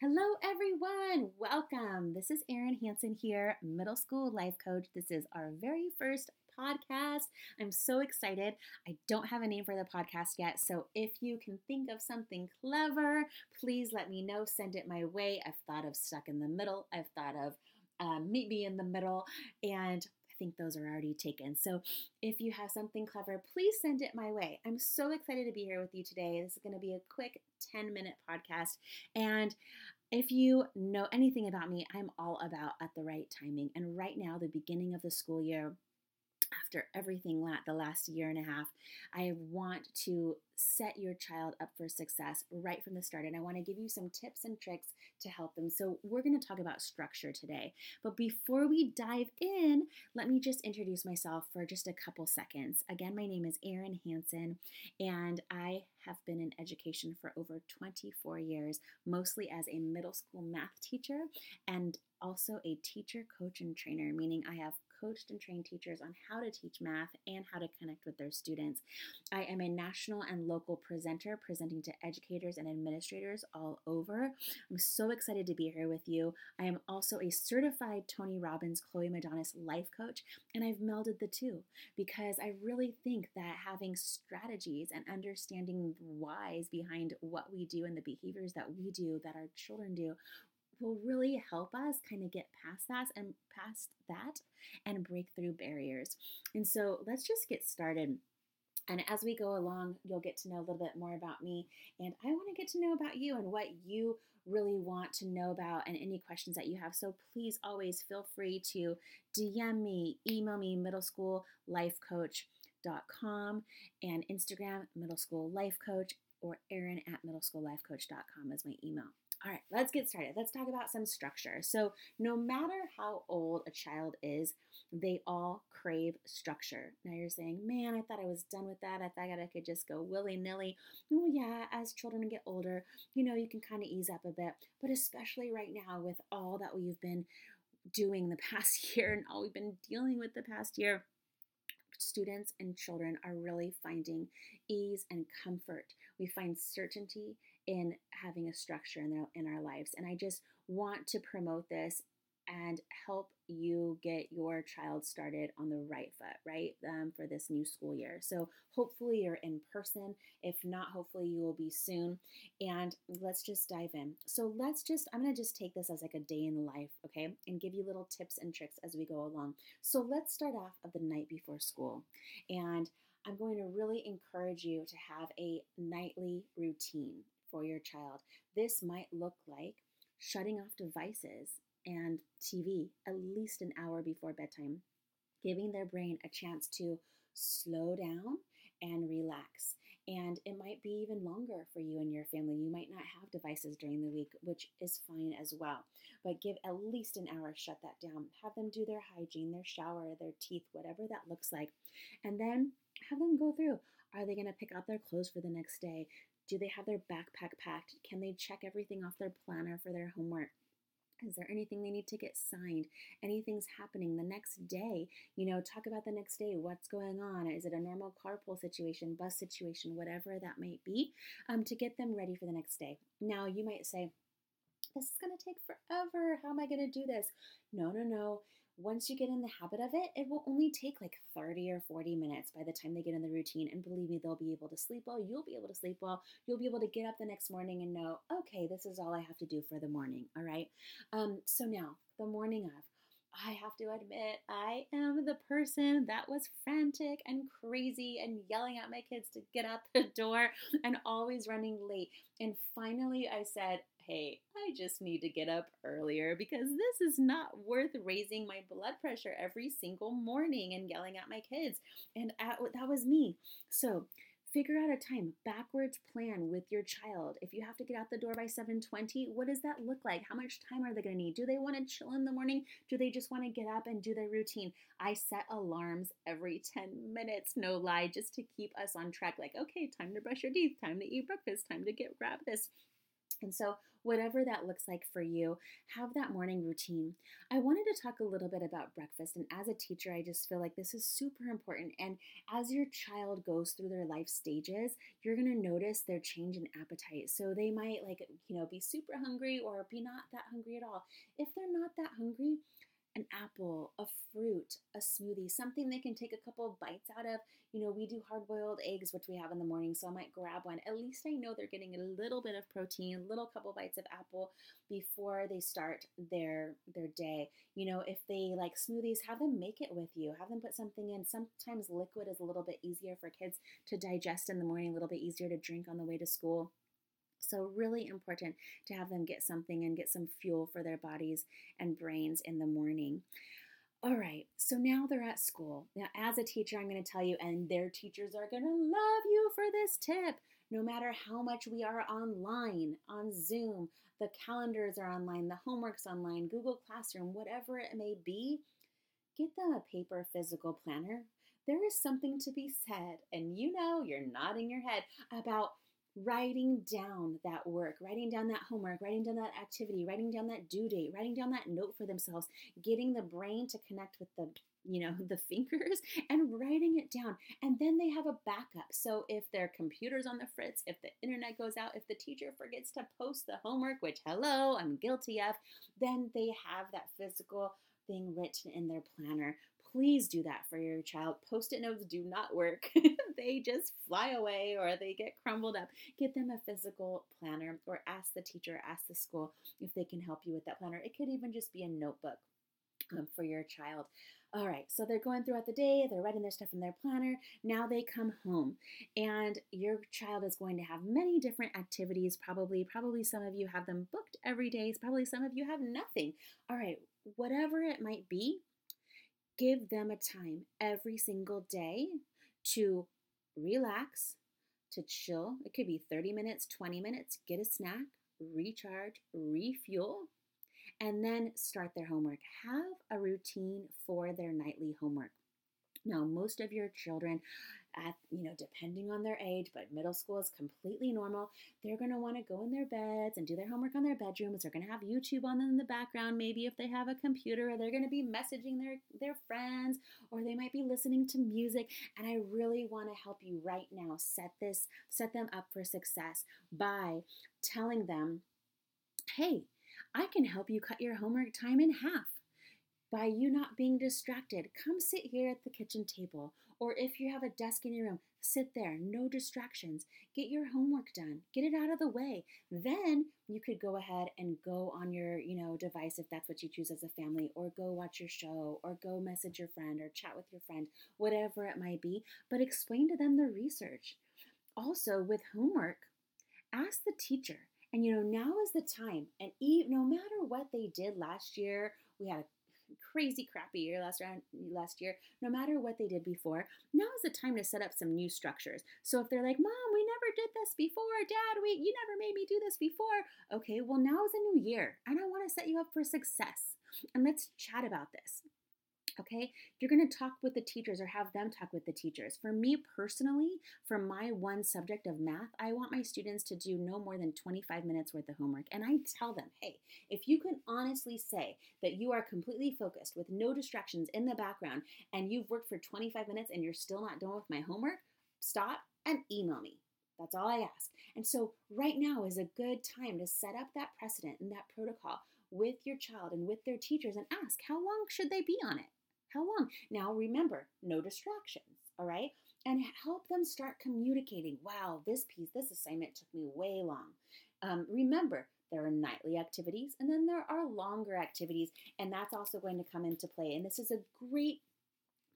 Hello, everyone. Welcome. This is Erin Hanson here, middle school life coach. This is our very first podcast. I'm so excited. I don't have a name for the podcast yet, so if you can think of something clever, please let me know. Send it my way. I've thought of stuck in the middle. I've thought of um, meet me in the middle, and think those are already taken. So if you have something clever, please send it my way. I'm so excited to be here with you today. This is going to be a quick 10 minute podcast. And if you know anything about me, I'm all about at the right timing. And right now, the beginning of the school year, after everything the last year and a half, I want to set your child up for success right from the start. And I want to give you some tips and tricks to help them. So, we're going to talk about structure today. But before we dive in, let me just introduce myself for just a couple seconds. Again, my name is Erin Hanson, and I have been in education for over 24 years, mostly as a middle school math teacher and also a teacher, coach, and trainer, meaning I have coached and trained teachers on how to teach math and how to connect with their students. I am a national and local presenter presenting to educators and administrators all over. I'm so excited to be here with you. I am also a certified Tony Robbins, Cloé Madanes life coach, and I've melded the two because I really think that having strategies and understanding whys behind what we do and the behaviors that we do that our children do will really help us kind of get past that and past that and break through barriers. And so let's just get started. And as we go along, you'll get to know a little bit more about me. And I want to get to know about you and what you really want to know about and any questions that you have. So please always feel free to DM me, email me, middle school life coach.com and Instagram, middle school life coach, or Erin at middleschoollifecoach.com is my email. All right, let's get started. Let's talk about some structure. So, no matter how old a child is, they all crave structure. Now, you're saying, man, I thought I was done with that. I thought I could just go willy nilly. Oh, yeah, as children get older, you know, you can kind of ease up a bit. But especially right now, with all that we've been doing the past year and all we've been dealing with the past year, students and children are really finding ease and comfort. We find certainty in having a structure in their in our lives. And I just want to promote this and help you get your child started on the right foot, right, um, for this new school year. So hopefully you're in person. If not, hopefully you will be soon. And let's just dive in. So let's just, I'm to just take this as like a day in life, okay, and give you little tips and tricks as we go along. So let's start off of the night before school. And I'm going to really encourage you to have a nightly routine for your child. This might look like shutting off devices and TV at least an hour before bedtime, giving their brain a chance to slow down and relax. And it might be even longer for you and your family. You might not have devices during the week, which is fine as well. But give at least an hour, shut that down. Have them do their hygiene, their shower, their teeth, whatever that looks like. And then have them go through. Are they going to pick out their clothes for the next day? Do they have their backpack packed? Can they check everything off their planner for their homework? Is there anything they need to get signed? Anything's happening the next day? You know, talk about the next day. What's going on? Is it a normal carpool situation, bus situation, whatever that might be, um, to get them ready for the next day? Now, you might say, this is going to take forever. How am I going to do this? No, no, no once you get in the habit of it, it will only take like 30 or 40 minutes by the time they get in the routine. And believe me, they'll be able to sleep well. You'll be able to sleep well. You'll be able to get up the next morning and know, okay, this is all I have to do for the morning. All right. Um, so now, the morning of, I have to admit, I am the person that was frantic and crazy and yelling at my kids to get out the door and always running late. And finally, I said, hey, I just need to get up earlier because this is not worth raising my blood pressure every single morning and yelling at my kids. And at, that was me. So, figure out a time backwards plan with your child. If you have to get out the door by 7.20 what does that look like? How much time are they going to need? Do they want to chill in the morning? Do they just want to get up and do their routine? I set alarms every 10 minutes no lie just to keep us on track. Like okay time to brush your teeth time to eat breakfast time to get grab this and so whatever that looks like for you, have that morning routine. I wanted to talk a little bit about breakfast. And as a teacher, I just feel like this is super important. And as your child goes through their life stages, you're to notice their change in appetite. So they might, like, you know, be super hungry or be not that hungry at all. If they're not that hungry, an apple, a fruit, a smoothie, something they can take a couple of bites out of. You know, we do hard boiled eggs, which we have in the morning, so I might grab one. At least I know they're getting a little bit of protein, a little couple bites of apple before they start their their day. You know, if they like smoothies, have them make it with you. Have them put something in. Sometimes liquid is a little bit easier for kids to digest in the morning, a little bit easier to drink on the way to school. So, really important to have them get something and get some fuel for their bodies and brains in the morning. All right, so now they're at school. Now, as a teacher, I'm going to tell you, and their teachers are going to love you for this tip. No matter how much we are online, on Zoom, the calendars are online, the homework's online, Google Classroom, whatever it may be, get them a paper physical planner. There is something to be said, and you know, you're nodding your head about writing down that work, writing down that homework, writing down that activity, writing down that due date, writing down that note for themselves, getting the brain to connect with the you know the fingers and writing it down. And then they have a backup. So if their computer's on the fritz if the internet goes out if the teacher forgets to post the homework which hello i'm guilty of then they have that physical thing written in their planner please do that for your child. Post it notes do not work, they just fly away or they get crumbled up. Get them a physical planner or ask the teacher, ask the school if they can help you with that planner. It could even just be a notebook um, for your child. All right, so they're going throughout the day, they're writing their stuff in their planner. Now they come home, and your child is going to have many different activities. Probably, probably some of you have them booked every day, probably some of you have nothing. All right, whatever it might be, give them a time every single day to relax, to chill. It could be 30 minutes, 20 minutes, get a snack, recharge, refuel, and then start their homework. Have a routine for their nightly homework. Now, most of your children at, you know, depending on their age, but middle school is completely normal. They're going to want to go in their beds and do their homework on their bedrooms. They're going to have YouTube on in the background, maybe if they have a computer, or they're going to be messaging their, their friends, or they might be listening to music. And I really want to help you right now set this, set them up for success by telling them, hey, I can help you cut your homework time in half by you not being distracted. Come sit here at the kitchen table or if you have a desk in your room, sit there, no distractions. Get your homework done. Get it out of the way. Then you could go ahead and go on your, you know, device if that's what you choose as a family or go watch your show or go message your friend or chat with your friend, whatever it might be, but explain to them the research. Also, with homework, ask the teacher. And you know, now is the time. And no matter what they did last year, we had a crazy crappy year last round last year, no matter what they did before, now is the time to set up some new structures. So if they're like, "Mom, we never did this before. Dad, we you never made me do this before." Okay, well now is a new year, and I want to set you up for success. And let's chat about this okay? You're going to talk with the teachers or have them talk with the teachers. For me personally, for my one subject of math, I want my students to do no more than 25 minutes worth of homework. And I tell them, hey, if you can honestly say that you are completely focused with no distractions in the background and you've worked for 25 minutes and you're still not done with my homework, stop and email me. That's all I ask. And so, right now is a good time to set up that precedent and that protocol with your child and with their teachers and ask how long should they be on it? How long? Now remember, no distractions, all right? And help them start communicating. Wow, this piece, this assignment took me way long. Um, remember, there are nightly activities and then there are longer activities, and that's also going to come into play. And this is a great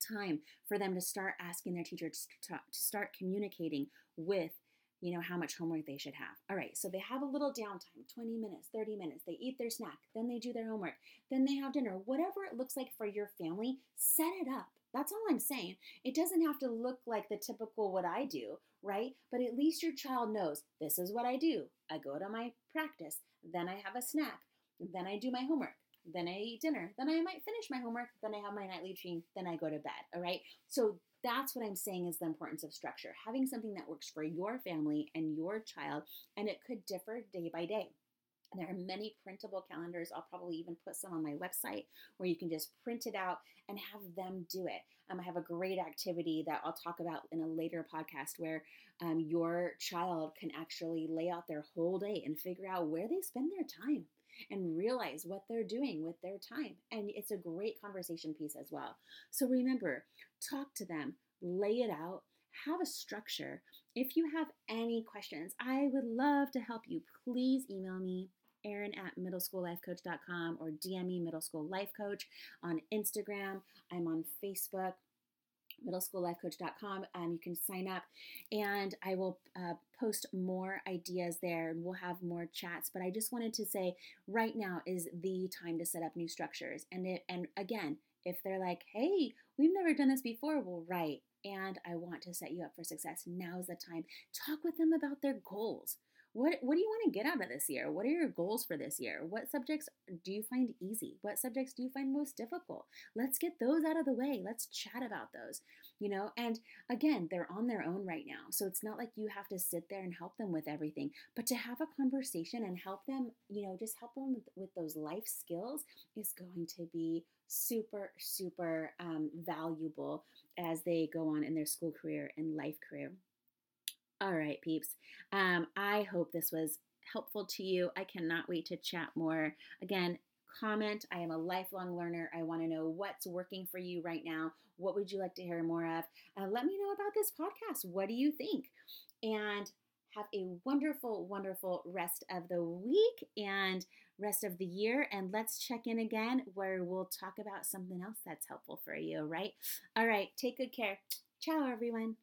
time for them to start asking their teachers to, to start communicating with you know, how much homework they should have. All right, so they have a little downtime 20 minutes, 30 minutes. They eat their snack, then they do their homework, then they have dinner. Whatever it looks like for your family, set it up. That's all I'm saying. It doesn't have to look like the typical what I do, right? But at least your child knows this is what I do. I go to my practice, then I have a snack, then I do my homework, then I eat dinner, then I might finish my homework, then I have my nightly routine, then I go to bed, all right? So that's what I'm saying is the importance of structure. Having something that works for your family and your child, and it could differ day by day. There are many printable calendars. I'll probably even put some on my website where you can just print it out and have them do it. Um, I have a great activity that I'll talk about in a later podcast where um, your child can actually lay out their whole day and figure out where they spend their time and realize what they're doing with their time. And it's a great conversation piece as well. So remember, talk to them, lay it out, have a structure. If you have any questions, I would love to help you. Please email me Erin at middleschoollifecoach.com or DM me middle school life coach on Instagram. I'm on Facebook middleschoollifecoach.com. Um, you can sign up and I will uh, post more ideas there and we'll have more chats. But I just wanted to say right now is the time to set up new structures. And it, and again, if they're like, hey, we've never done this before, well, right. And I want to set you up for success. Now's the time. Talk with them about their goals. What, what do you want to get out of this year? What are your goals for this year? What subjects do you find easy? What subjects do you find most difficult? Let's get those out of the way. Let's chat about those, you know? And again, they're on their own right now. So it's not like you have to sit there and help them with everything, but to have a conversation and help them, you know, just help them with, with those life skills is going to be super, super um, valuable as they go on in their school career and life career. All right, peeps. Um, I hope this was helpful to you. I cannot wait to chat more. Again, comment. I am a lifelong learner. I want to know what's working for you right now. What would you like to hear more of? Uh, let me know about this podcast. What do you think? And have a wonderful, wonderful rest of the week and rest of the year. And let's check in again where we'll talk about something else that's helpful for you, right? All right, take good care. Ciao, everyone.